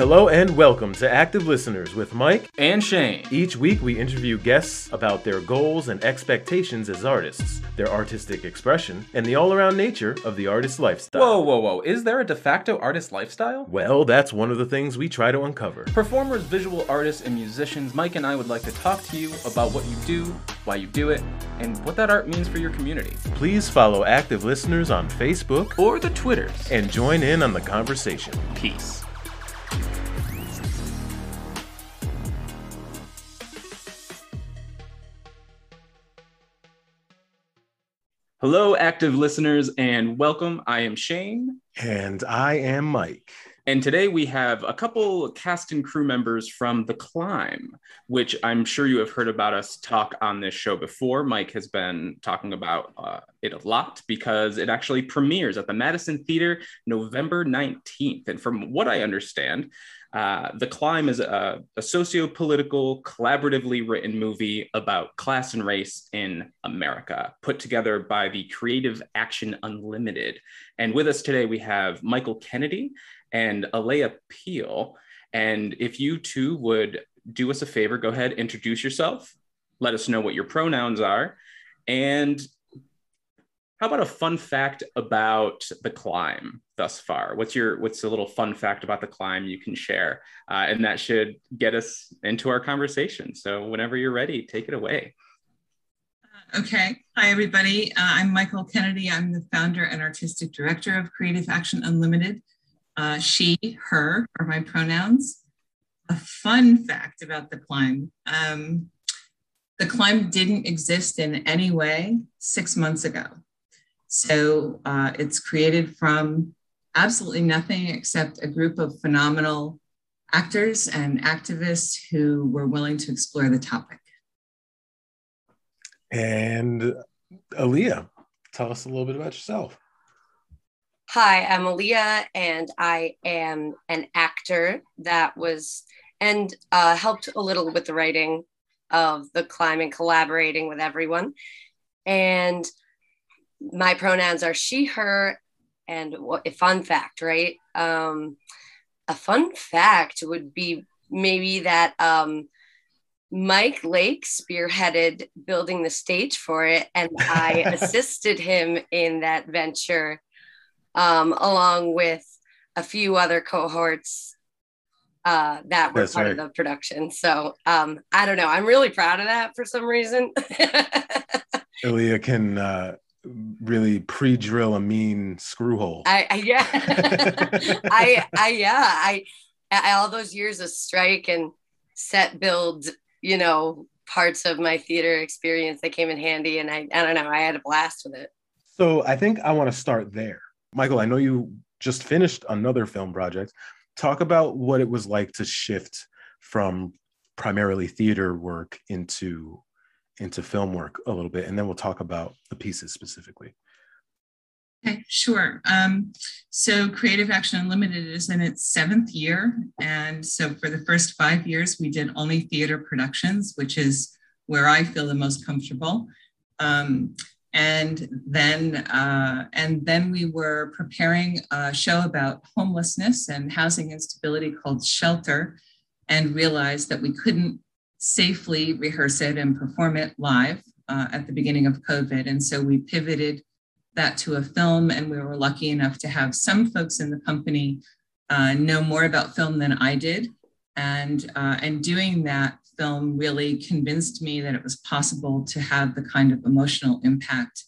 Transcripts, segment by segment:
Hello and welcome to Active Listeners with Mike and Shane. Each week we interview guests about their goals and expectations as artists, their artistic expression, and the all around nature of the artist lifestyle. Whoa, whoa, whoa. Is there a de facto artist lifestyle? Well, that's one of the things we try to uncover. Performers, visual artists, and musicians, Mike and I would like to talk to you about what you do, why you do it, and what that art means for your community. Please follow Active Listeners on Facebook or the Twitters and join in on the conversation. Peace. Hello, active listeners, and welcome. I am Shane. And I am Mike. And today we have a couple cast and crew members from The Climb, which I'm sure you have heard about us talk on this show before. Mike has been talking about uh, it a lot because it actually premieres at the Madison Theater November 19th. And from what I understand, uh, the Climb is a, a socio political, collaboratively written movie about class and race in America, put together by the Creative Action Unlimited. And with us today, we have Michael Kennedy and Alea Peel. And if you two would do us a favor, go ahead, introduce yourself, let us know what your pronouns are, and how about a fun fact about the climb thus far? What's your what's a little fun fact about the climb you can share, uh, and that should get us into our conversation. So whenever you're ready, take it away. Okay. Hi, everybody. Uh, I'm Michael Kennedy. I'm the founder and artistic director of Creative Action Unlimited. Uh, she, her are my pronouns. A fun fact about the climb. Um, the climb didn't exist in any way six months ago. So uh, it's created from absolutely nothing except a group of phenomenal actors and activists who were willing to explore the topic. And Alea, tell us a little bit about yourself. Hi, I'm Alea, and I am an actor that was and uh, helped a little with the writing of the climb and collaborating with everyone. And my pronouns are she, her, and what a fun fact, right? Um, a fun fact would be maybe that um, Mike Lake spearheaded building the stage for it, and I assisted him in that venture, um, along with a few other cohorts uh, that were That's part right. of the production. So um, I don't know. I'm really proud of that for some reason. Alea can uh, really pre-drill a mean screw hole. I, I yeah, I I yeah I, I all those years of strike and set build, you know, parts of my theater experience that came in handy, and I I don't know, I had a blast with it. So I think I want to start there, Michael. I know you just finished another film project. Talk about what it was like to shift from primarily theater work into into film work a little bit, and then we'll talk about the pieces specifically. Okay, sure. Um, so Creative Action Unlimited is in its seventh year. And so for the first five years, we did only theater productions, which is where I feel the most comfortable. Um, and then uh, and then we were preparing a show about homelessness and housing instability called Shelter, and realized that we couldn't safely rehearse it and perform it live uh, at the beginning of COVID. And so we pivoted that to a film, and we were lucky enough to have some folks in the company uh, know more about film than I did. And, uh, and doing that film really convinced me that it was possible to have the kind of emotional impact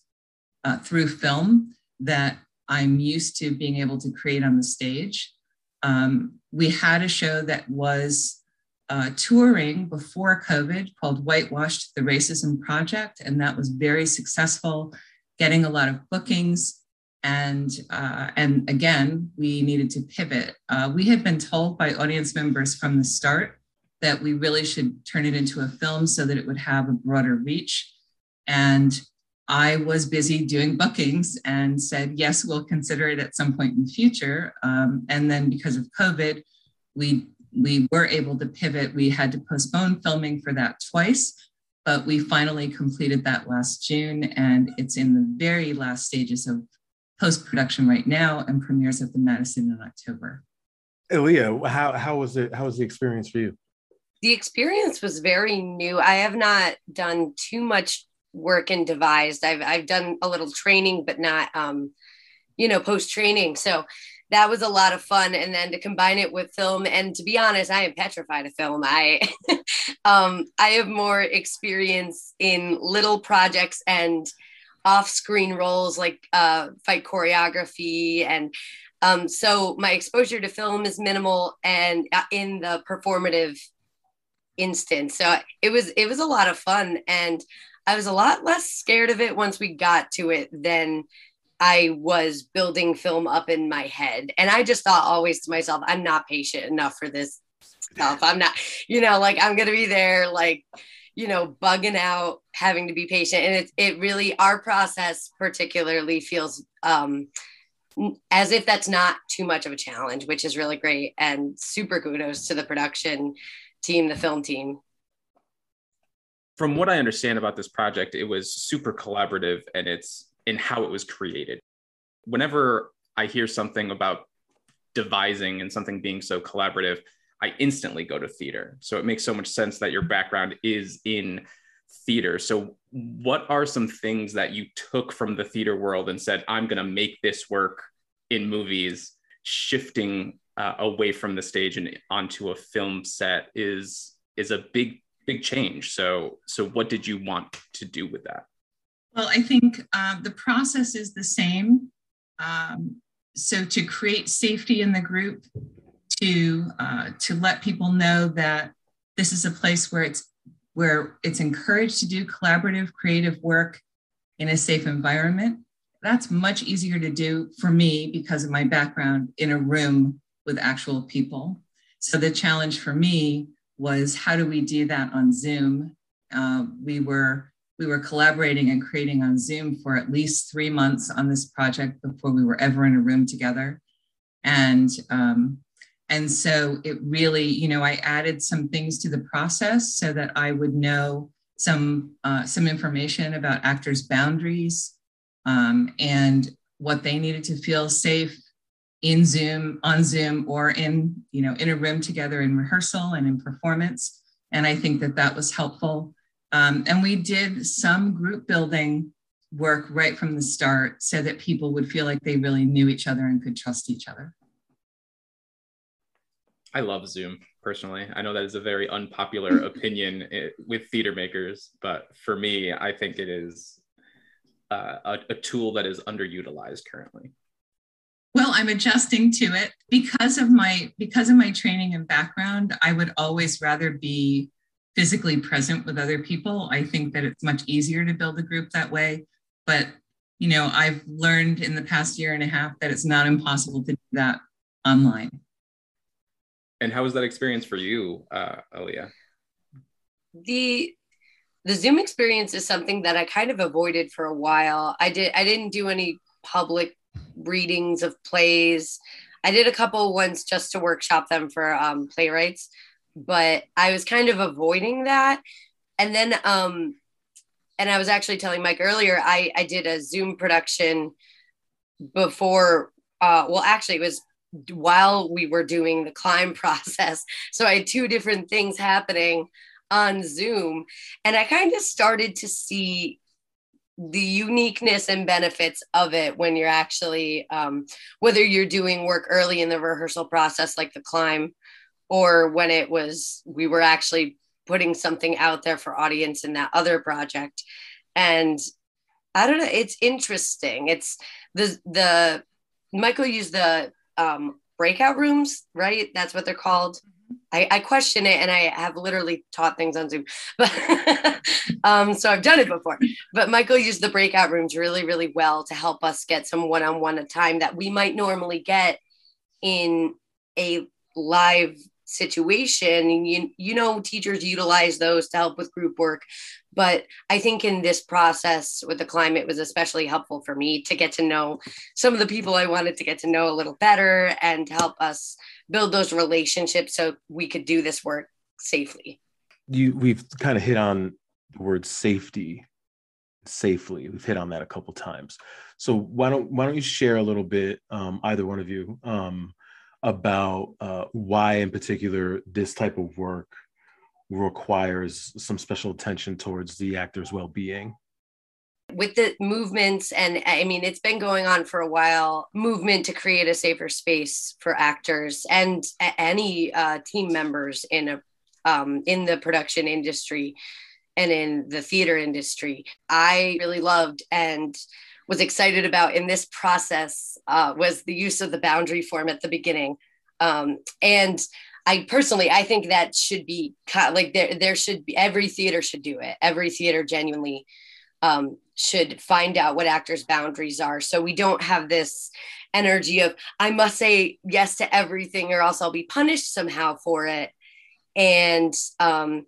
uh, through film that I'm used to being able to create on the stage. Um, we had a show that was uh, touring before COVID called Whitewashed the Racism Project, and that was very successful, getting a lot of bookings. And, uh, and again, we needed to pivot. Uh, we had been told by audience members from the start that we really should turn it into a film so that it would have a broader reach. And I was busy doing bookings and said, yes, we'll consider it at some point in the future. Um, and then because of COVID, we we were able to pivot. We had to postpone filming for that twice, but we finally completed that last June, and it's in the very last stages of post production right now and premieres at the Madison in October. Aaliyah, how how was it? How was the experience for you? The experience was very new. I have not done too much work in devised. I've I've done a little training, but not um, you know, post training. So that was a lot of fun. And then to combine it with film, and to be honest, I am petrified of film. I um I have more experience in little projects and off-screen roles like uh fight choreography and um, so my exposure to film is minimal and uh, in the performative instance. So it was it was a lot of fun and I was a lot less scared of it once we got to it than I was building film up in my head. And I just thought always to myself, I'm not patient enough for this stuff. I'm not, you know, like I'm gonna be there like you know bugging out having to be patient and it, it really our process particularly feels um as if that's not too much of a challenge, which is really great. And super kudos to the production team, the film team. From what I understand about this project, it was super collaborative and it's in how it was created. Whenever I hear something about devising and something being so collaborative, I instantly go to theater. So it makes so much sense that your background is in theater. So, what are some things that you took from the theater world and said, I'm going to make this work in movies, shifting uh, away from the stage and onto a film set is is a big big change. So, so what did you want to do with that? Well, I think uh, the process is the same. Um, so to create safety in the group, to uh, to let people know that this is a place where it's where it's encouraged to do collaborative, creative work in a safe environment. That's much easier to do for me because of my background in a room with actual people. So the challenge for me was how do we do that on Zoom? Uh, we were we were collaborating and creating on Zoom for at least three months on this project before we were ever in a room together, and um, and so it really, you know, I added some things to the process so that I would know some uh, some information about actors' boundaries um, and what they needed to feel safe in Zoom, on Zoom, or in you know in a room together in rehearsal and in performance. And I think that that was helpful. Um, and we did some group building work right from the start so that people would feel like they really knew each other and could trust each other. I love Zoom personally. I know that is a very unpopular opinion eh, with theater makers, but for me, I think it is uh, a, a tool that is underutilized currently. Well, I'm adjusting to it because of my because of my training and background. I would always rather be physically present with other people. I think that it's much easier to build a group that way. But you know, I've learned in the past year and a half that it's not impossible to do that online. And how was that experience for you, uh, Aaliyah? The the Zoom experience is something that I kind of avoided for a while. I did I didn't do any public readings of plays. I did a couple ones just to workshop them for um, playwrights, but I was kind of avoiding that. And then, um, and I was actually telling Mike earlier, I, I did a Zoom production before. Uh, well, actually, it was while we were doing the climb process. So I had two different things happening on Zoom. And I kind of started to see the uniqueness and benefits of it when you're actually, um, whether you're doing work early in the rehearsal process, like the climb, or when it was, we were actually putting something out there for audience in that other project. And I don't know, it's interesting. It's the, the, Michael used the um, breakout rooms, right? That's what they're called. Mm-hmm. I, I, question it and I have literally taught things on Zoom, but um, so I've done it before. But Michael used the breakout rooms really, really well to help us get some one on one time that we might normally get in a live situation you you know teachers utilize those to help with group work. But i think in this process with the climate was especially helpful for me to get to know some of the people i wanted to get to know a little better and help us build those relationships so we could do this work safely. You we've kind of hit on the word safety safely. We've hit on that a couple times. So why don't why don't you share a little bit um, either one of you um, about uh, why, in particular, this type of work requires some special attention towards the actor's well-being? With the movements and i mean it's been going on for a while movement to create a safer space for actors and any uh, team members in a um, in the production industry and in the theater industry. I really loved and was excited about in this process uh, was the use of the boundary form at the beginning um, and I personally, I think that should be like there. There should be every theater should do it. Every theater genuinely um, should find out what actors' boundaries are, so we don't have this energy of I must say yes to everything, or else I'll be punished somehow for it. And um,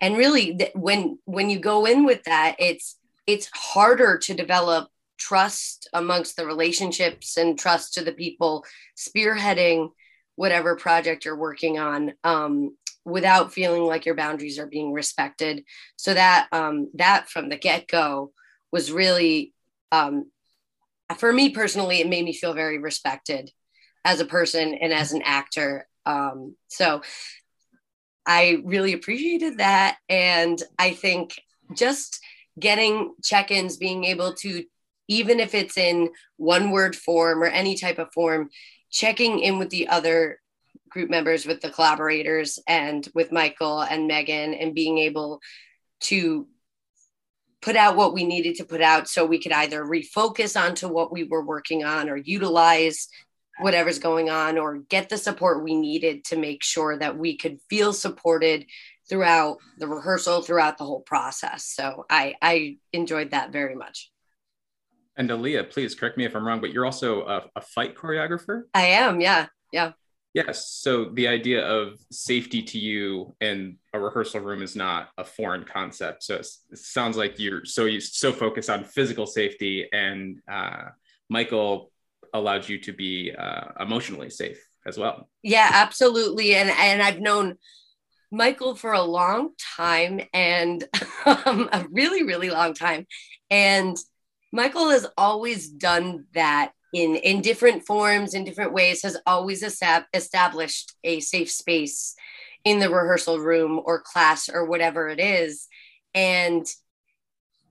and really, th- when when you go in with that, it's it's harder to develop trust amongst the relationships and trust to the people spearheading whatever project you're working on um, without feeling like your boundaries are being respected. So that um, that from the get go was really um, for me personally, it made me feel very respected as a person and as an actor. Um, so I really appreciated that, and I think just getting check-ins, being able to even if it's in one word form or any type of form, checking in with the other group members, with the collaborators, and with Michael and Megan, and being able to put out what we needed to put out so we could either refocus onto what we were working on or utilize whatever's going on or get the support we needed to make sure that we could feel supported throughout the rehearsal throughout the whole process. So i i enjoyed that very much and Aaliyah, please correct me if I'm wrong, but you're also a, a fight choreographer. I am, yeah, yeah. Yes. So the idea of safety to you in a rehearsal room is not a foreign concept. So it sounds like you're so you so focused on physical safety, and uh, Michael allowed you to be uh, emotionally safe as well. Yeah, absolutely. And and I've known Michael for a long time, and um, a really really long time, and Michael has always done that in in different forms in different ways has always established a safe space in the rehearsal room or class or whatever it is. And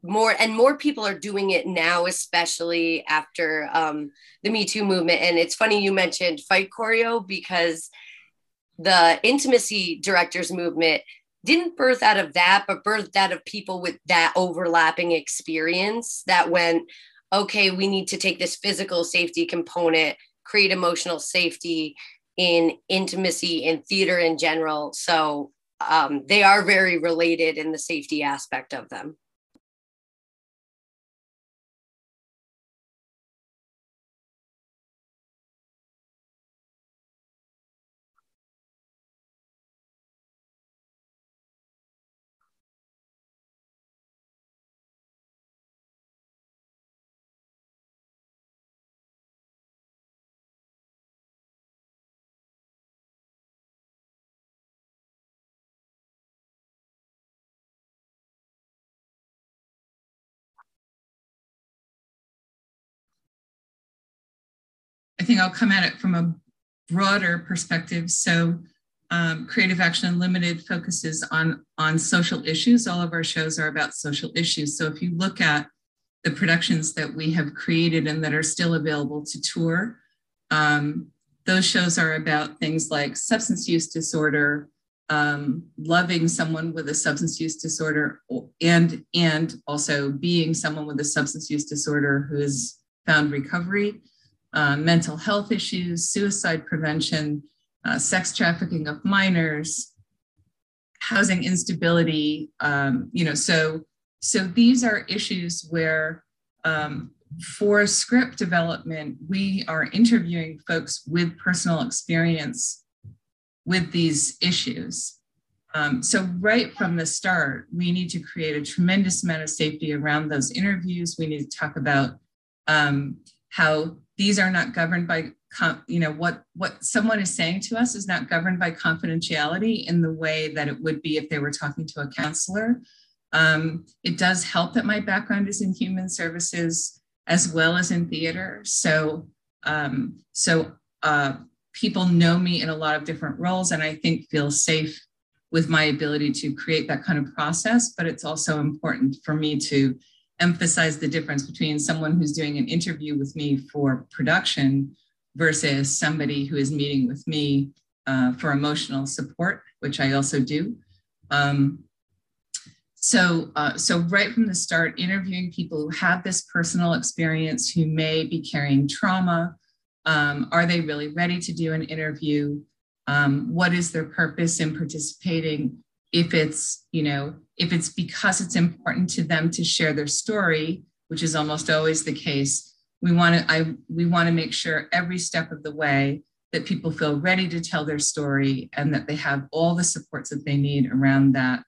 more and more people are doing it now especially after um, the me too movement. And it's funny you mentioned fight choreo because the intimacy directors movement didn't birth out of that, but birthed out of people with that overlapping experience that went, okay, we need to take this physical safety component, create emotional safety in intimacy in theater in general. So um, they are very related in the safety aspect of them. Think I'll come at it from a broader perspective. So, um, Creative Action Unlimited focuses on, on social issues. All of our shows are about social issues. So, if you look at the productions that we have created and that are still available to tour, um, those shows are about things like substance use disorder, um, loving someone with a substance use disorder, and and also being someone with a substance use disorder who has found recovery uh, mental health issues, suicide prevention, uh, sex trafficking of minors, housing instability. Um, you know, so so these are issues where um, for script development, we are interviewing folks with personal experience with these issues. Um, so right from the start, we need to create a tremendous amount of safety around those interviews. We need to talk about um, how these are not governed by you know what what someone is saying to us is not governed by confidentiality in the way that it would be if they were talking to a counselor um, it does help that my background is in human services as well as in theater so um, so uh, people know me in a lot of different roles and I think feel safe with my ability to create that kind of process. But it's also important for me to emphasize the difference between someone who's doing an interview with me for production versus somebody who is meeting with me uh, for emotional support, which I also do. Um, so, uh, so right from the start, interviewing people who have this personal experience, who may be carrying trauma. Um, are they really ready to do an interview? Um, what is their purpose in participating? If it's, you know, if it's because it's important to them to share their story, which is almost always the case, we want to I we want to make sure every step of the way that people feel ready to tell their story and that they have all the supports that they need around that.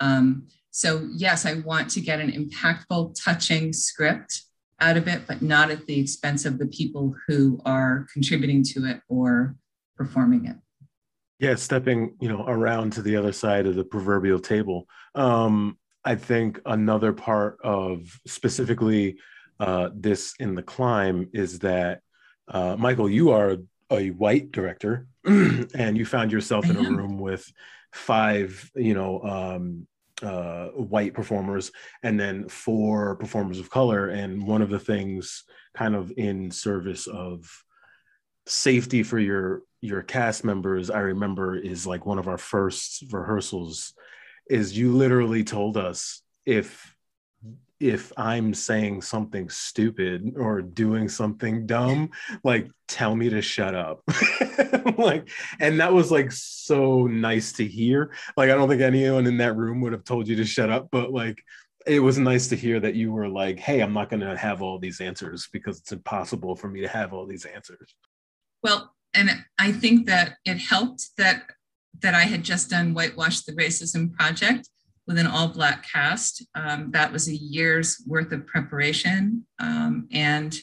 Um, so yes, I want to get an impactful, touching script out of it, but not at the expense of the people who are contributing to it or performing it. Yeah, stepping you know around to the other side of the proverbial table. Um, I think another part of specifically uh, this in the climb is that uh, Michael, you are a white director, and you found yourself in a room with five, you know, um, uh, white performers, and then four performers of color. And one of the things, kind of in service of safety for your your cast members, I remember is like one of our first rehearsals. Is you literally told us if if I'm saying something stupid or doing something dumb, like tell me to shut up. like, and that was like so nice to hear. Like, I don't think anyone in that room would have told you to shut up, but like, it was nice to hear that you were like, hey, I'm not going to have all these answers because it's impossible for me to have all these answers. Well, and I think that it helped that that I had just done Whitewash the Racism Project with an all black cast. Um, that was a year's worth of preparation. Um, and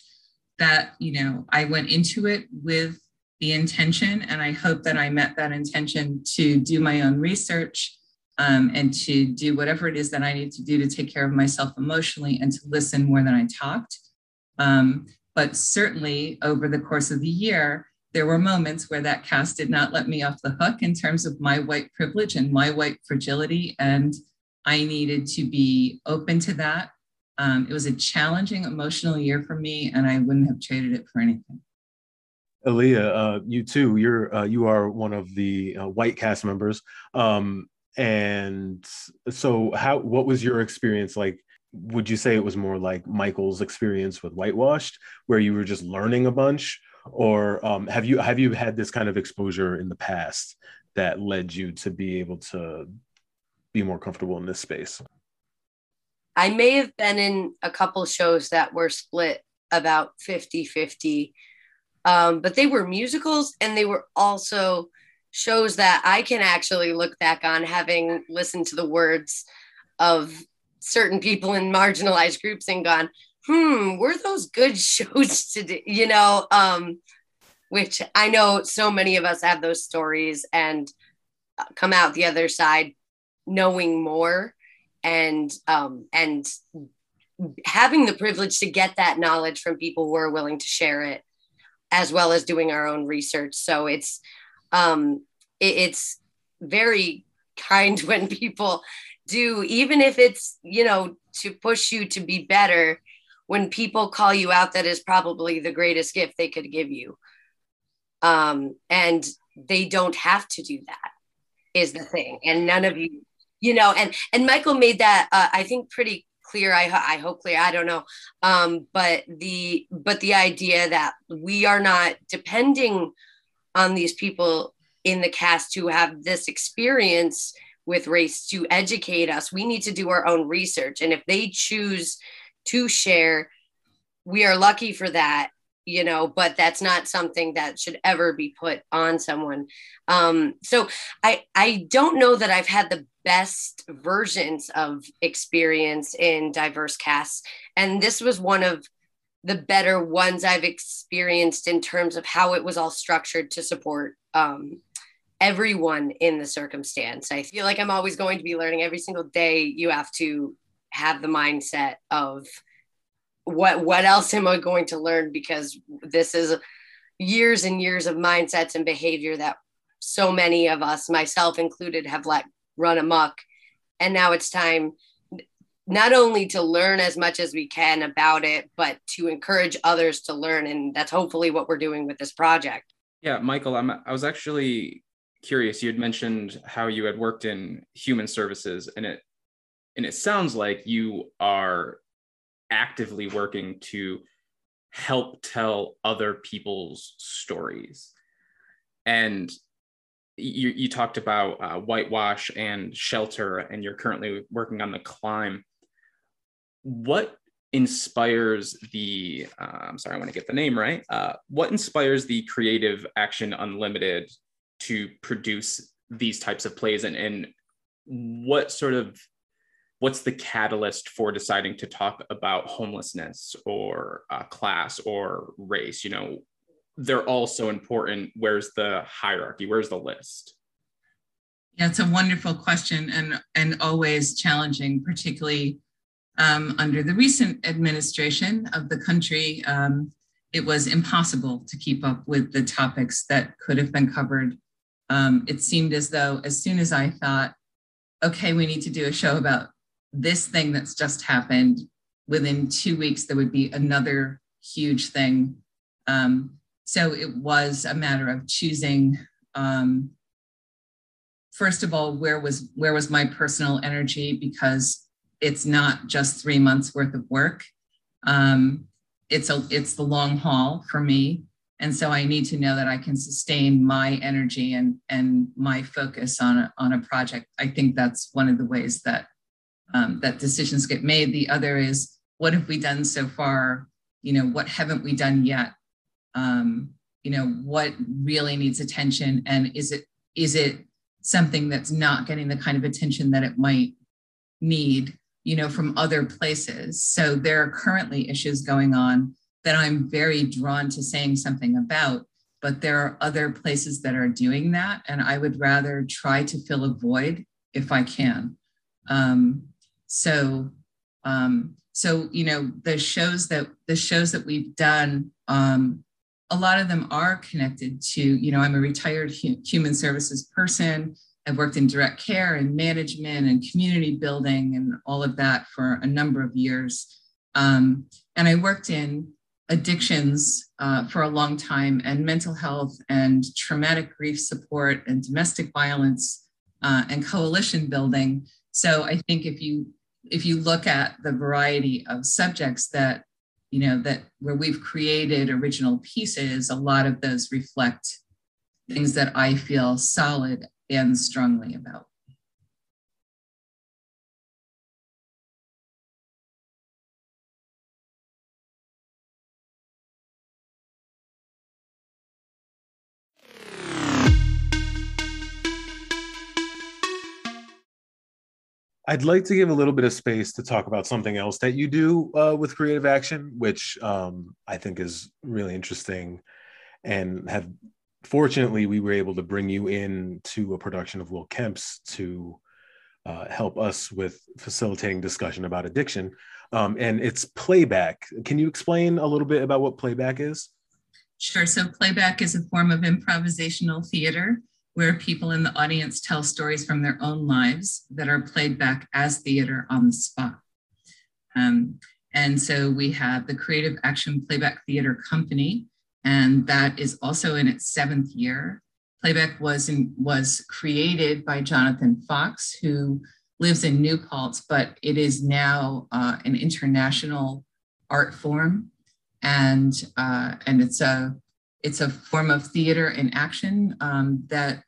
that, you know, I went into it with the intention, and I hope that I met that intention to do my own research um, and to do whatever it is that I need to do to take care of myself emotionally and to listen more than I talked. Um, but certainly over the course of the year, there were moments where that cast did not let me off the hook in terms of my white privilege and my white fragility. And I needed to be open to that. Um, it was a challenging emotional year for me, and I wouldn't have traded it for anything. Aaliyah, uh, you too. You're uh, you are one of the uh, white cast members, um, and so how? What was your experience like? Would you say it was more like Michael's experience with Whitewashed, where you were just learning a bunch, or um, have you have you had this kind of exposure in the past that led you to be able to be more comfortable in this space? I may have been in a couple shows that were split about 50 50, um, but they were musicals and they were also shows that I can actually look back on having listened to the words of certain people in marginalized groups and gone, hmm, were those good shows today? You know, um, which I know so many of us have those stories and come out the other side knowing more and um, and having the privilege to get that knowledge from people who are willing to share it as well as doing our own research so it's um, it, it's very kind when people do even if it's you know to push you to be better when people call you out that is probably the greatest gift they could give you. Um, and they don't have to do that is the thing. And none of you you know and and michael made that uh, i think pretty clear. I i hope clear. I don't know. Um but the but the idea that we are not depending on these people in the cast who have this experience with race to educate us. We need to do our own research. And if they choose to share. We are lucky for that you know but that's not something that should ever be put on someone. Um so i i don't know that i've had the best versions of experience in diverse casts. And this was one of the better ones i've experienced in terms of how it was all structured to support um everyone in the circumstance. I feel like i'm always going to be learning every single day. You have to have the mindset of what what else am I going to learn because this is years and years of mindsets and behavior that so many of us, myself included, have let run amok. And now it's time not only to learn as much as we can about it, but to encourage others to learn. And that's hopefully what we're doing with this project. Yeah, Michael, I'm, I was actually curious. You had mentioned how you had worked in human services, and it and it sounds like you are actively working to help tell other people's stories. And you, you talked about uh, whitewash and shelter, and you're currently working on the climb. What inspires the uh, i'm sorry i want to get the name right uh, what inspires the creative action unlimited to produce these types of plays and, and what sort of what's the catalyst for deciding to talk about homelessness or uh, class or race? You know they're all so important. Where's the hierarchy? Where's the list? Yeah it's a wonderful question and and always challenging particularly um, under the recent administration of the country um, it was impossible to keep up with the topics that could have been covered. Um, it seemed as though as soon as i thought okay we need to do a show about this thing that's just happened within two weeks there would be another huge thing. Um, so it was a matter of choosing um, first of all where was where was my personal energy? Because it's not just three months worth of work. Um, it's a it's the long haul for me. And so i need to know that i can sustain my energy and and my focus on a, on a project. I think that's one of the ways that um, that decisions get made. The other is what have we done so far? You know, what haven't we done yet? Um, you know, what really needs attention, and is it is it something that's not getting the kind of attention that it might need? You know, from other places. So there are currently issues going on that I'm very drawn to saying something about, but there are other places that are doing that, and I would rather try to fill a void if I can. Um, so, um, so you know, the shows that the shows that we've done, um, a lot of them are connected to. You know, I'm a retired hu- human services person. I've worked in direct care and management and community building and all of that for a number of years. Um, and I worked in addictions uh, for a long time and mental health and traumatic grief support and domestic violence uh, and coalition building. So I think if you if you look at the variety of subjects that you know that where we've created original pieces a lot of those reflect things that i feel solid and strongly about I'd like to give a little bit of space to talk about something else that you do uh, with creative action, which um, I think is really interesting, and have fortunately we were able to bring you in to a production of Will Kemp's to uh, help us with facilitating discussion about addiction, um, and it's playback. Can you explain a little bit about what playback is? Sure. So playback is a form of improvisational theater where people in the audience tell stories from their own lives that are played back as theater on the spot. Um, and so we have the Creative Action Playback Theater Company, and that is also in its seventh year. Playback was, in, was created by Jonathan Fox, who lives in New Paltz, but it is now uh, an international art form. And, uh, and it's a it's a form of theater in action um, that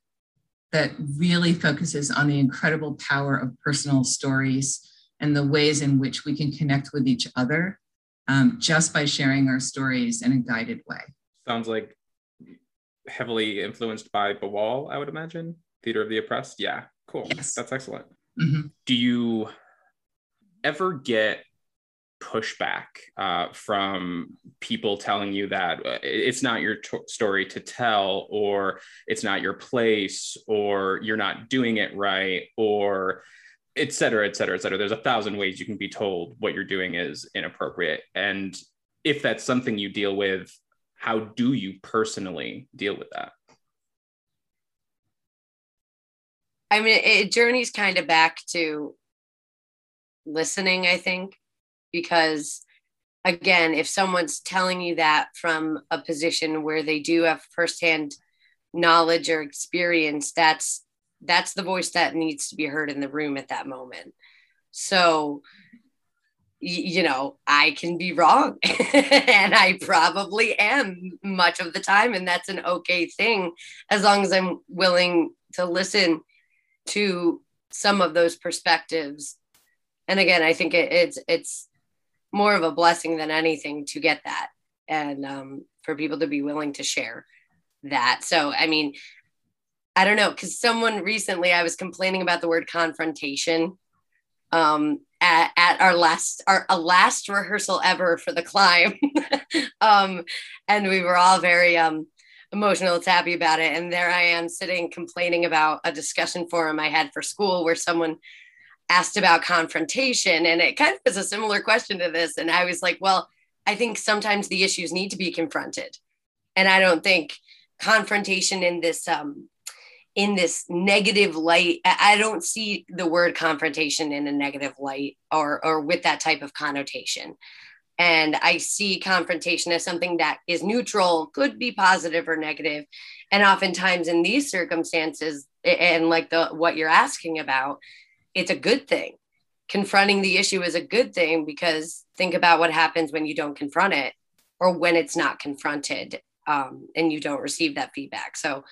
that really focuses on the incredible power of personal stories and the ways in which we can connect with each other um, just by sharing our stories in a guided way. Sounds like heavily influenced by Boal, I would imagine. Theater of the Oppressed. Yeah, cool. Yes. That's excellent. Mm-hmm. Do you ever get pushback uh, from people telling you that uh, it's not your t- story to tell, or it's not your place, or you're not doing it right, or et cetera, et cetera, et cetera. There's a thousand ways you can be told what you're doing is inappropriate. And if that's something you deal with, how do you personally deal with that? I mean, it journeys kind of back to listening, I think, because again, if someone's telling you that from a position where they do have firsthand knowledge or experience, that's that's the voice that needs to be heard in the room at that moment. So, you know, I can be wrong and I probably am much of the time. And that's an okay thing as long as I'm willing to listen to some of those perspectives and again i think it, it's it's more of a blessing than anything to get that and um, for people to be willing to share that so i mean i don't know because someone recently i was complaining about the word confrontation um, at, at our last our last rehearsal ever for the climb um, and we were all very um, emotional, happy about it. And there I am sitting complaining about a discussion forum I had for school where someone asked about confrontation. And it kind of was a similar question to this. And I was like, well, I think sometimes the issues need to be confronted. And I don't think confrontation in this um in this negative light i don't see the word confrontation in a negative light or or with that type of connotation and I see confrontation as something that is neutral, could be positive or. And oftentimes in these circumstances, and like the what you're asking about, it's a good thing. Confronting the issue is a good thing because think about what happens when you don't confront it or when it's not confronted um, and you don't receive that feedback. So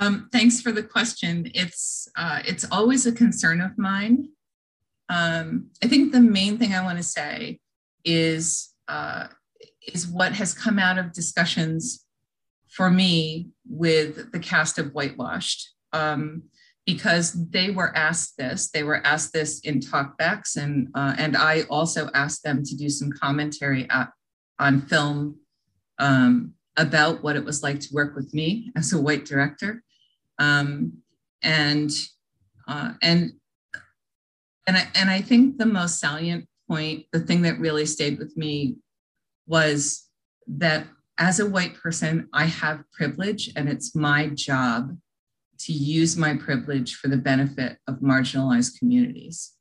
um, thanks for the question. It's uh, it's always a concern of mine. Um, I think the main thing I want to say is uh, is what has come out of discussions for me with the cast of Whitewashed. Um, because they were asked this, they were asked this in talkbacks, and uh, and I also asked them to do some commentary at, on film um, about what it was like to work with me as a white director, um, and uh, and and I, and I think the most salient point, the thing that really stayed with me was that as a white person, I have privilege and it's my job to use my privilege for the benefit of marginalized communities.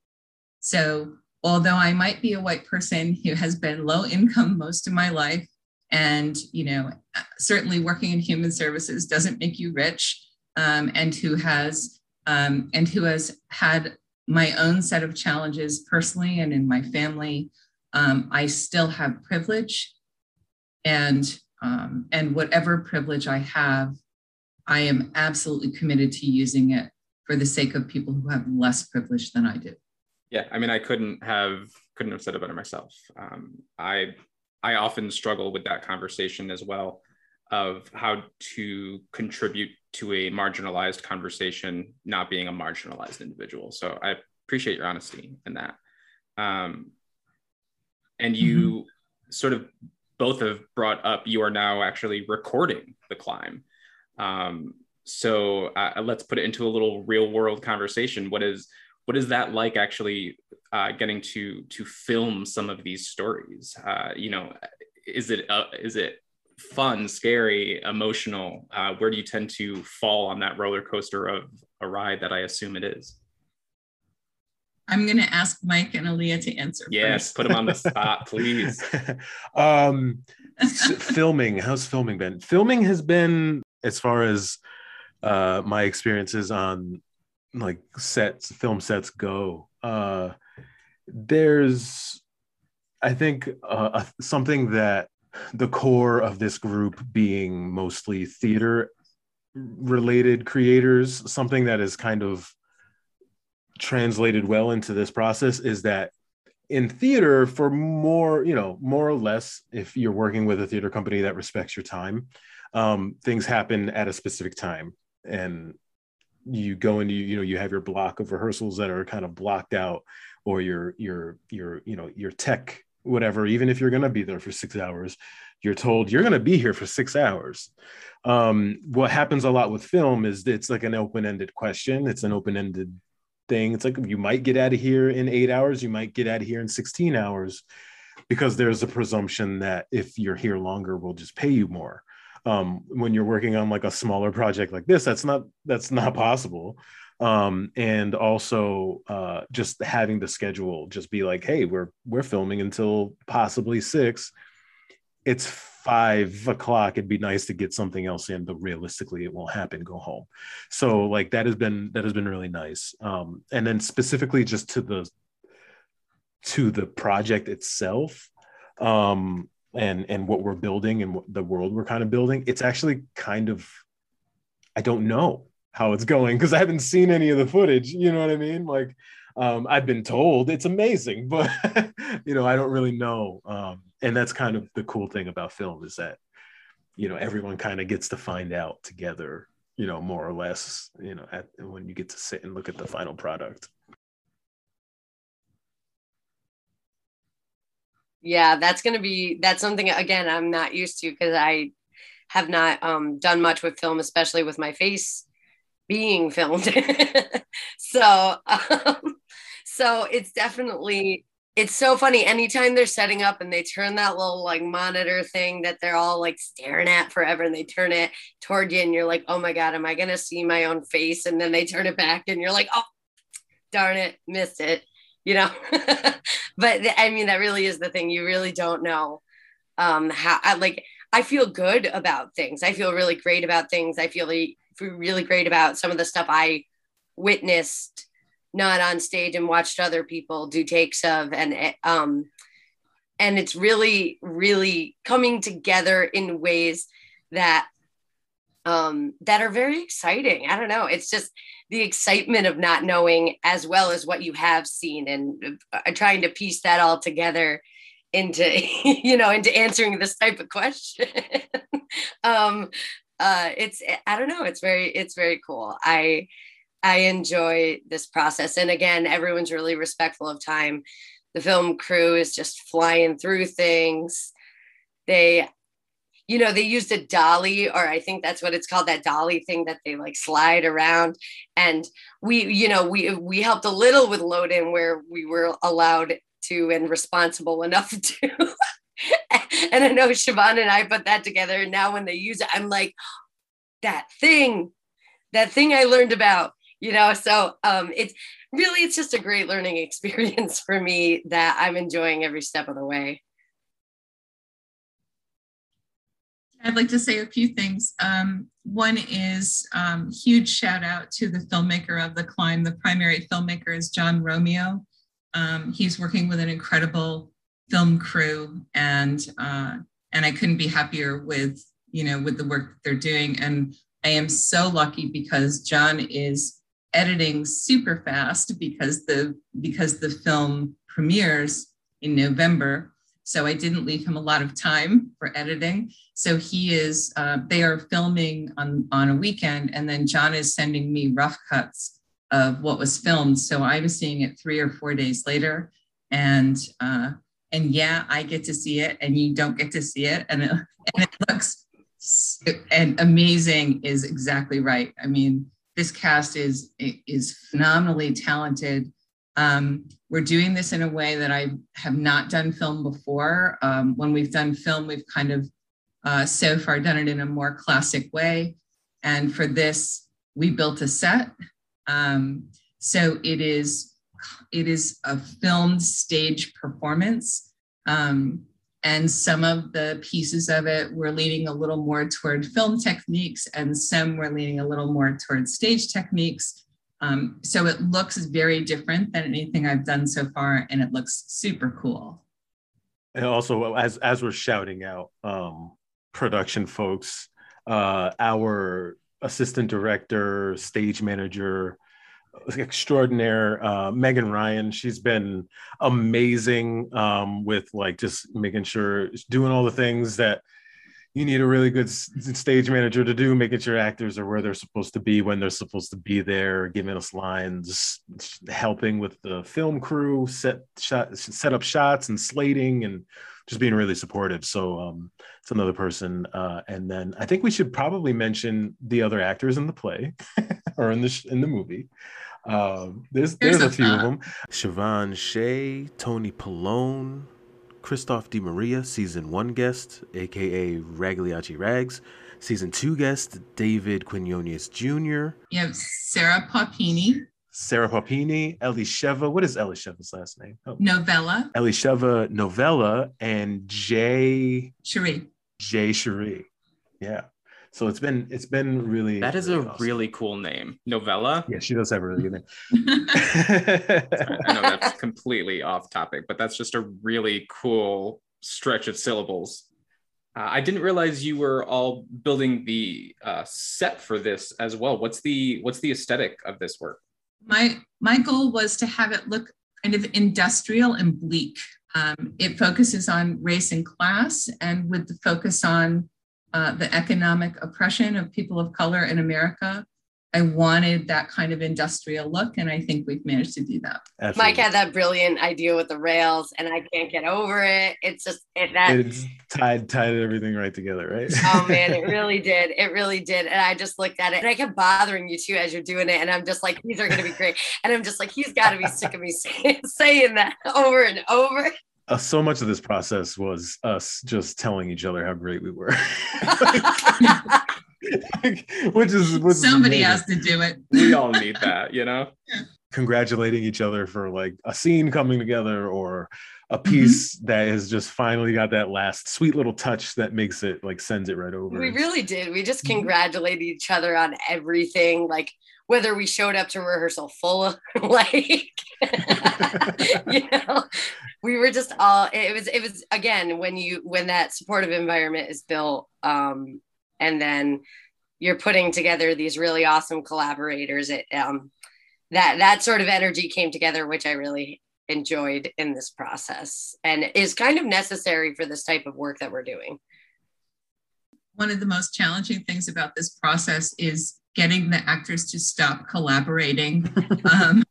So, although I might be a white person who has been low income most of my life, and you know, certainly working in human services doesn't make you rich, um, and who has um, and who has had my own set of challenges personally and in my family. Um, I still have privilege, and um, and whatever privilege I have, I am absolutely committed to using it for the sake of people who have less privilege than I do. Yeah, I mean, I couldn't have couldn't have said it better myself. Um, I I often struggle with that conversation as well of how to contribute to a marginalized conversation not being a marginalized individual so i appreciate your honesty in that um, and you mm-hmm. sort of both have brought up you are now actually recording the climb um, so uh, let's put it into a little real world conversation what is what is that like actually uh, getting to to film some of these stories uh, you know is it uh, is it fun, scary, emotional? Uh, where do you tend to fall on that roller coaster of a ride that I assume it is? I'm going to ask Mike and Aaliyah to answer. Yes, first. put them on the spot, please. um, filming, how's filming been? Filming has been, as far as uh, my experiences on like sets, film sets go. Uh, there's, I think, uh, something that the core of this group being mostly theater related creators, something that is kind of translated well into this process is that in theater for more you know more or less if you're working with a theater company that respects your time um, things happen at a specific time and you go into you know you have your block of rehearsals that are kind of blocked out or your your your you know your tech whatever, even if you're going to be there for six hours, you're told you're going to be here for six hours. Um, what happens a lot with film is it's like an open ended question, it's an open ended thing. It's like you might get out of here in eight hours, you might get out of here in 16 hours because there's a presumption that if you're here longer, we'll just pay you more. um, when you're working on like a smaller project like this that's not that's not possible um, and also uh, just having the schedule just be like hey we're we're filming until possibly six it's five o'clock it'd be nice to get something else in but realistically it won't happen go home. So like that has been that has been really nice. Um, and then specifically just to the to the project itself um, and and what we're building and the world we're kind of building it's actually kind of i don't know how it's going because i haven't seen any of the footage you know what i mean? Like um, i've been told it's amazing but you know i don't really know um, and that's kind of the cool thing about film is that you know everyone kind of gets to find out together you know more or less you know at, when you get to sit and look at the final product. Yeah that's going to be that's something again i'm not used to because i have not um, done much with film especially with my face being filmed. So um, so it's definitely it's so funny. Anytime they're setting up and they turn that little like monitor thing that they're all like staring at forever and they turn it toward you and you're like oh my god am i to see my own face? And then they turn it back and you're like oh darn it missed it you know? But i mean that really is the thing. You really don't know um how I, like i feel good about things. I feel really great about things. I feel really, really great about some of the stuff i witnessed not on stage and watched other people do takes of and eh, um and it's really really coming together in ways that um that are very exciting. I don't know. It's just the excitement of not knowing as well as what you have seen and uh, trying to piece that all together into you know into answering this type of question. Um uh it's i don't know. It's very it's very cool. I i enjoy this process and again everyone's really respectful of time the film crew is just flying through things they you know, they used a dolly, or I think that's what it's called, that dolly thing that they like slide around. And we, you know, we we helped a little with load in where we were allowed to and responsible enough to. and I know Siobhan and I put that together. And now when they use it, I'm like, that thing, that thing I learned about, you know. So um it's really it's just a great learning experience for me that I'm enjoying every step of the way. I'd like to say a few things. Um, one is um, huge shout out to the filmmaker of The Climb. The primary filmmaker is John Romeo. Um, he's working with an incredible film crew, and uh, and I couldn't be happier with you know with the work they're doing. And I am so lucky because John is editing super fast because the because the film premieres in November so I didn't leave him a lot of time for editing. So he is, uh, they are filming on, on a weekend, and then John is sending me rough cuts of what was filmed. So I was seeing it three or four days later. And uh, and yeah, I get to see it, and you don't get to see it, and it, and it looks and amazing is exactly right. I mean, this cast is is phenomenally talented. Um, we're doing this in a way that I have not done film before. Um, when we've done film, we've kind of uh, so far done it in a more classic way. And for this, we built a set. Um, so it is it is a filmed stage performance. Um, and some of the pieces of it were leaning a little more toward film techniques, and some were leaning a little more toward stage techniques. Um, so it looks very different than anything I've done so far, and it looks super cool. And also, as as we're shouting out, um, production folks, uh, our assistant director, stage manager, extraordinaire uh, Megan Ryan. She's been amazing um, with like just making sure doing all the things that you need a really good stage manager to do, making sure actors are where they're supposed to be when they're supposed to be there, giving us lines, helping with the film crew, set shot, set up shots and slating, and just being really supportive. So um, it's another person. Uh, and then I think we should probably mention the other actors in the play or in the sh- in the movie. Um, there's there's, there's a, a few of them: Siobhan Shea, Tony Pallone. Christoph Di Maria, season one guest, aka Ragliacci Rags, season two guest, David Quinones Jr. You have Sarah Papini. Sarah Papini, Elisheva. What is Elisheva's last name? Oh. Novella. Elisheva Novella and Jay Cherie. Jay Cherie. Yeah. So it's been it's been really that is really a awesome. really cool name. Novella. yeah. She does have a really good name. I know that's completely off topic, but that's just a really cool stretch of syllables. Uh, I didn't realize you were all building the uh, set for this as well. What's the what's the aesthetic of this work? My my goal was to have it look kind of industrial and bleak. Um, it focuses on race and class, and with the focus on uh, the economic oppression of people of color in America. I wanted that kind of industrial look, and I think we've managed to do that. Absolutely. Mike had that brilliant idea with the rails, and I can't get over it. It's just it, that. It's tied tied everything right together, right? oh man, it really did. It really did. And I just looked at it, and I kept bothering you too as you're doing it. And I'm just like, these are going to be great. And I'm just like, he's got to be sick of me saying that over and over. uh, so much of this process was us just telling each other how great we were. which is which Somebody amazing. has to do it. We all need that, you know. congratulating each other for like a scene coming together or a piece that has just finally got that last sweet little touch that makes it like sends it right over. we really did. We just Mhm. congratulated each other on everything, like whether we showed up to rehearsal full of like you know we were just all it was it was again when you when that supportive environment is built um and then you're putting together these really awesome collaborators. It um that that sort of energy came together which i really enjoyed in this process and is kind of necessary for this type of work that we're doing. One of the most challenging things about this process is getting the actors to stop collaborating um,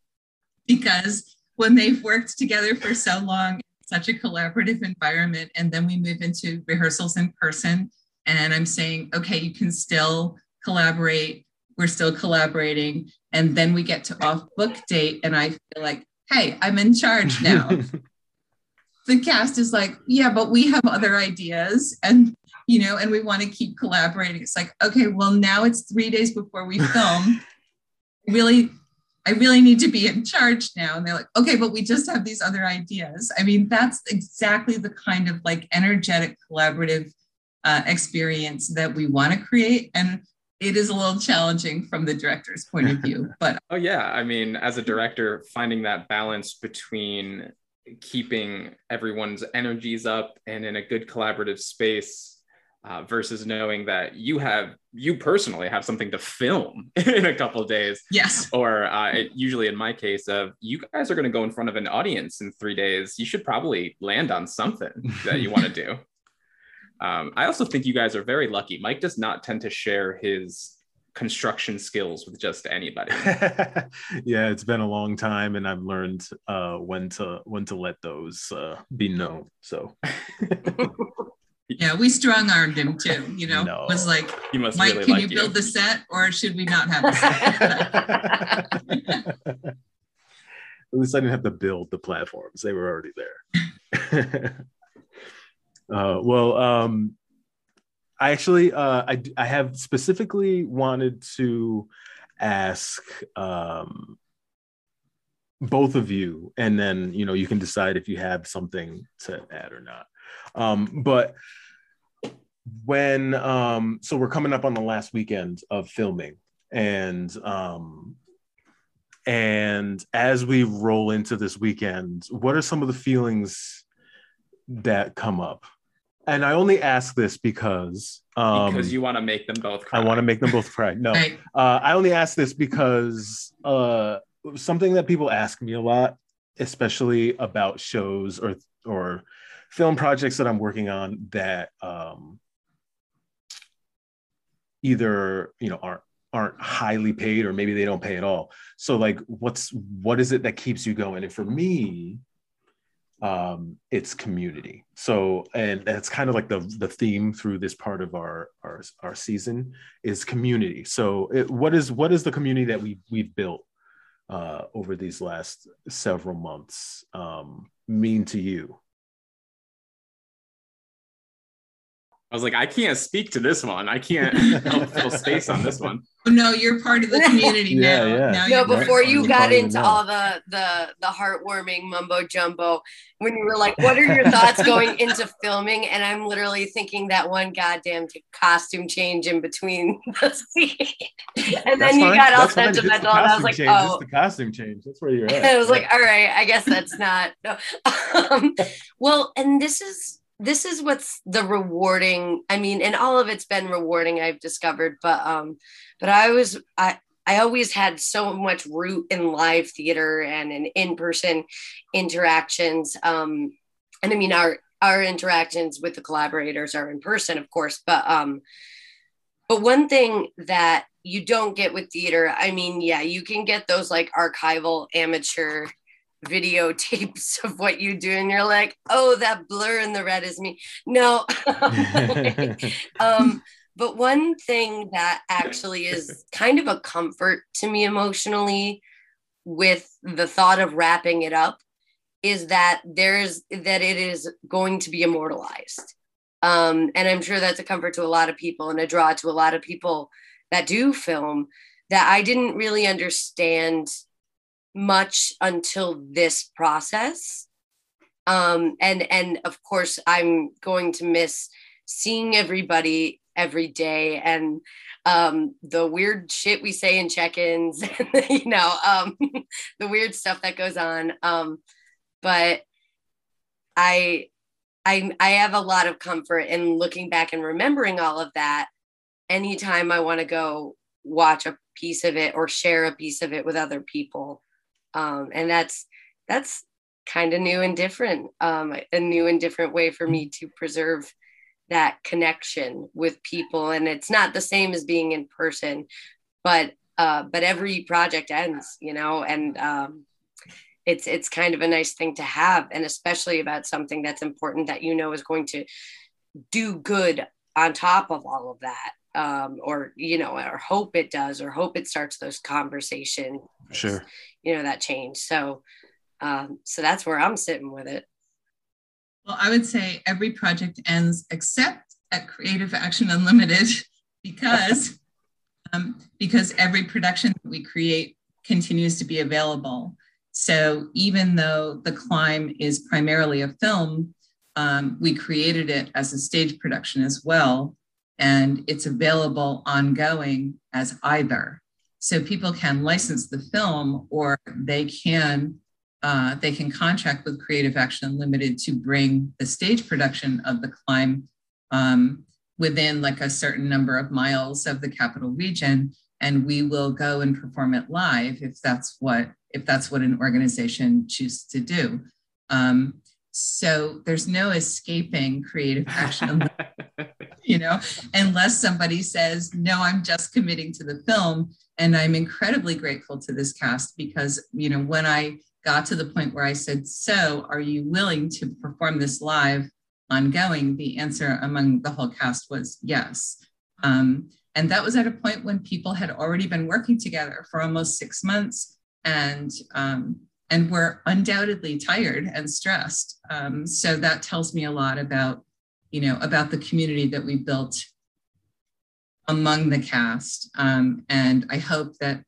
because when they've worked together for so long, such a collaborative environment, and then we move into rehearsals in person, and I'm saying, okay, you can still collaborate. We're still collaborating, and then we get to off book date, and I feel like, hey, I'm in charge now. the cast is like, yeah, but we have other ideas, and you know, and we want to keep collaborating. It's like, okay, well, now it's three days before we film. really, I really need to be in charge now. And they're like, okay, but we just have these other ideas. I mean, that's exactly the kind of like energetic collaborative uh, experience that we want to create. And it is a little challenging from the director's point of view, but Oh yeah, I mean, as a director, finding that balance between keeping everyone's energies up and in a good collaborative space uh, versus knowing that you have you personally have something to film in a couple of days. Yes, or uh, it- usually in my case of you guys are going to go in front of an audience in three days. You should probably land on something that you want to do um, i also think you guys are very lucky mike does not tend to share his construction skills with just anybody yeah, it's been a long time, and I've learned uh, when to when to let those uh, be known. So yeah, we strong armed him too. You know, No. was like, he must Mike, really can like you you build the set or should we not have the set? at least I didn't have to build the platforms; they were already there. uh, well, um, I actually uh, I I have specifically wanted to ask um, both of you, and then you know you can decide if you have something to add or not. Um, but when um, so we're coming up on the last weekend of filming, and um, and as we roll into this weekend, what are some of the feelings that come up? And I only ask this because um, because you want to make them both cry. I want to make them both cry. No, Right. uh, I only ask this because uh, something that people ask me a lot, especially about shows or or film projects that I'm working on that um, either you know aren't aren't highly paid or maybe they don't pay at all. So like, what's what is it that keeps you going? And for me, um, it's community. So and that's kind of like the the theme through this part of our our our season is community. So it, what is what is the community that we we've built uh, over these last several months um, mean to you? I was like, I can't speak to this one. I can't help fill space on this one. No, you're part of the community now. yeah. Now No, before of you the got part of it into all the the the heartwarming mumbo jumbo, when you were like, "What are your thoughts going into filming?" and I'm literally thinking that one goddamn costume change in between the scene, and That's then you fine. got all That's fine. It's the sentimental, and I was like, change. "Oh." It's the costume change. That's where you're at. I was like, all right, I guess that's not. No. Um, well, and this is this is what's the rewarding. I mean, and all of it's been rewarding. I've discovered, but um, but I was I. I always had so much root in live theater and in in-person interactions. Um, and I mean, our our interactions with the collaborators are in person, of course, but um, but one thing that you don't get with theater, I mean, yeah, you can get those like archival amateur videotapes of what you do, and you're like, oh, that blur in the red is me. No. um, but one thing that actually is kind of a comfort to me emotionally with the thought of wrapping it up is that there's that it is going to be immortalized. Um, and I'm sure that's a comfort to a lot of people and a draw to a lot of people that do film that I didn't really understand much until this process. Um, and and of course, I'm going to miss seeing everybody every day and um, the weird shit we say in check-ins, you know, um, the weird stuff that goes on. Um, but I, I, I have a lot of comfort in looking back and remembering all of that. Anytime I want to go watch a piece of it or share a piece of it with other people, um, and that's that's kind of new and different, um, a new and different way for me to preserve that connection with people. And it's not the same as being in person, but uh, but every project ends, you know, and um, it's it's kind of a nice thing to have, and especially about something that's important that you know is going to do good on top of all of that. Um, or you know, or hope it does, or hope it starts those conversations. Sure. You know that change. So, um, so that's where I'm sitting with it. Well, I would say every project ends except at Creative Action Unlimited because um, because every production that we create continues to be available. So even though The Climb is primarily a film, um, we created it as a stage production as well, and it's available ongoing as either. So people can license the film or they can uh, they can contract with Creative Action Unlimited to bring the stage production of the climb um, within like a certain number of miles of the capital region, and we will go and perform it live if that's what if that's what an organization chooses to do. Um, so there's no escaping Creative Action you know, unless somebody says, no, I'm just committing to the film. And I'm incredibly grateful to this cast because, you know, when I got to the point where I said, So, are you willing to perform this live ongoing? The answer among the whole cast was yes. Um, and that was at a point when people had already been working together for almost six months and, um, and we're undoubtedly tired and stressed. Um, so that tells me a lot about, you know, about the community that we built among the cast. Um, and I hope that,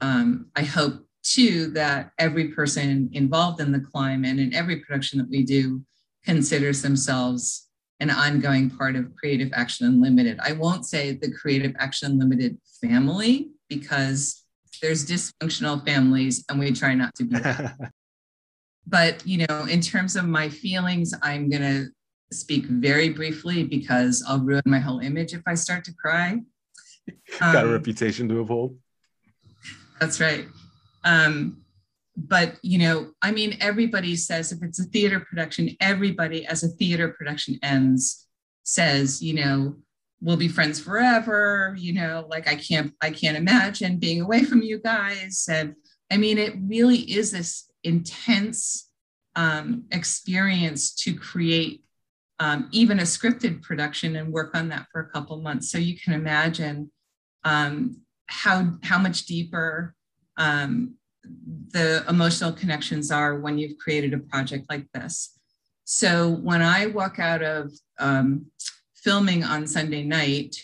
um, I hope too that every person involved in the climb and in every production that we do considers themselves an ongoing part of Creative Action Unlimited. I won't say the Creative Action Unlimited family because there's dysfunctional families and we try not to be. but, you know, in terms of my feelings, I'm going to speak very briefly because I'll ruin my whole image if I start to cry. Got a Um, reputation to uphold. That's right. Um, but you know, I mean, everybody says if it's a theater production, everybody as a theater production ends says, you know, we'll be friends forever. You know, like I can't, I can't imagine being away from you guys. And I mean, it really is this intense um, experience to create um, even a scripted production and work on that for a couple months. So you can imagine um, how how much deeper um, the emotional connections are when you've created a project like this. So when I walk out of um, filming on Sunday night,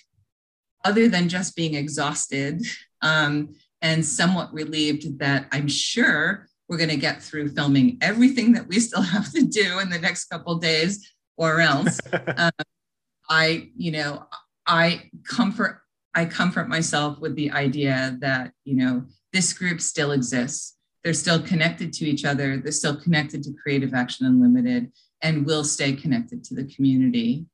other than just being exhausted um, and somewhat relieved that I'm sure we're going to get through filming everything that we still have to do in the next couple days, or else, um, I, you know, I comfort I comfort myself with the idea that you know this group still exists. They're still connected to each other. They're still connected to Creative Action Unlimited, and will stay connected to the community.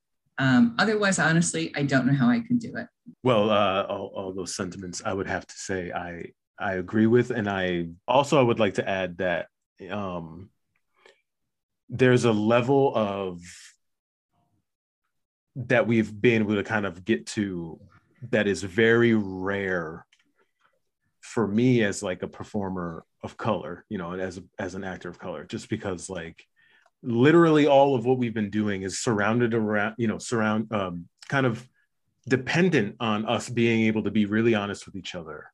Um, otherwise, honestly, I don't know how I could do it. Well, uh, all, all those sentiments, I would have to say I I agree with, and I also I would like to add that um, there's a level of that we've been able to kind of get to that is very rare for me as like a performer of color you know as as an actor of color just because like literally all of what we've been doing is surrounded around you know surround um, kind of dependent on us being able to be really honest with each other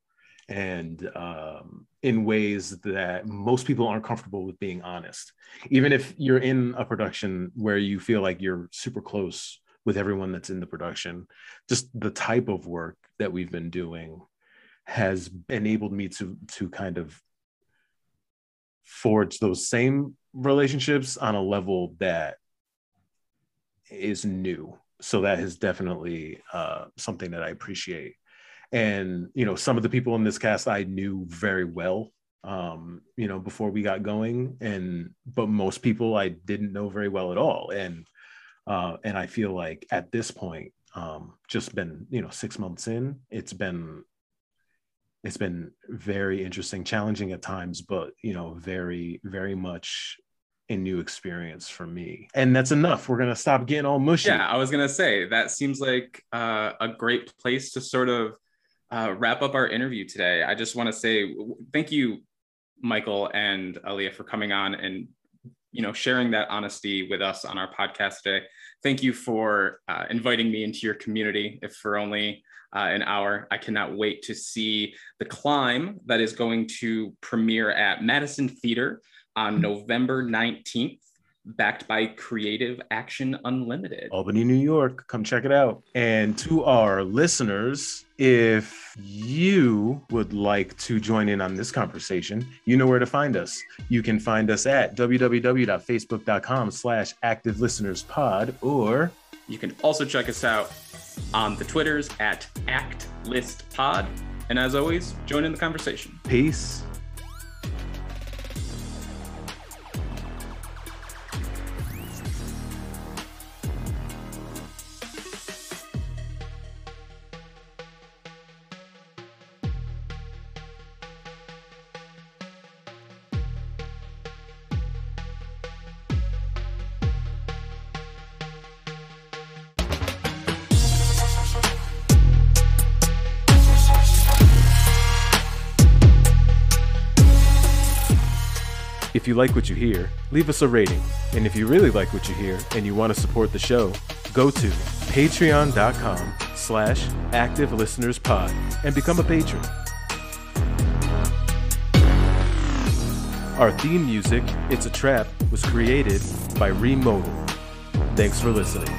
and um, in ways that most people aren't comfortable with being honest even if you're in a production where you feel like you're super close with everyone that's in the production. Just the type of work that we've been doing has enabled me to to kind of forge those same relationships on a level that is new. So that is definitely uh, something that I appreciate. And you know, some of the people in this cast I knew very well um you know before we got going and but most people i didn't know very well at all and uh, and I feel like at this point, um, just been you know six months in, it's been it's been very interesting, challenging at times, but you know very very much a new experience for me. And that's enough. We're gonna stop getting all mushy. Yeah, I was gonna say that seems like uh, a great place to sort of uh, wrap up our interview today. I just want to say thank you, Michael and Aaliyah, for coming on and you know sharing that honesty with us on our podcast today thank you for uh, inviting me into your community if for only uh, an hour i cannot wait to see the climb that is going to premiere at madison theater on november 19th backed by Creative Action Unlimited. Albany, New York. Come check it out. And to our listeners, if you would like to join in on this conversation, you know where to find us. You can find us at www.facebook.com slash active listeners pod, or you can also check us out on the Twitters at ActListPod. And as always, join in the conversation. Peace. You like what you hear, leave us a rating. And if you really like what you hear and you want to support the show, go to patreon.com slash active listeners pod and become a patron. Our theme music, It's a Trap, was created by Remodal. Thanks for listening.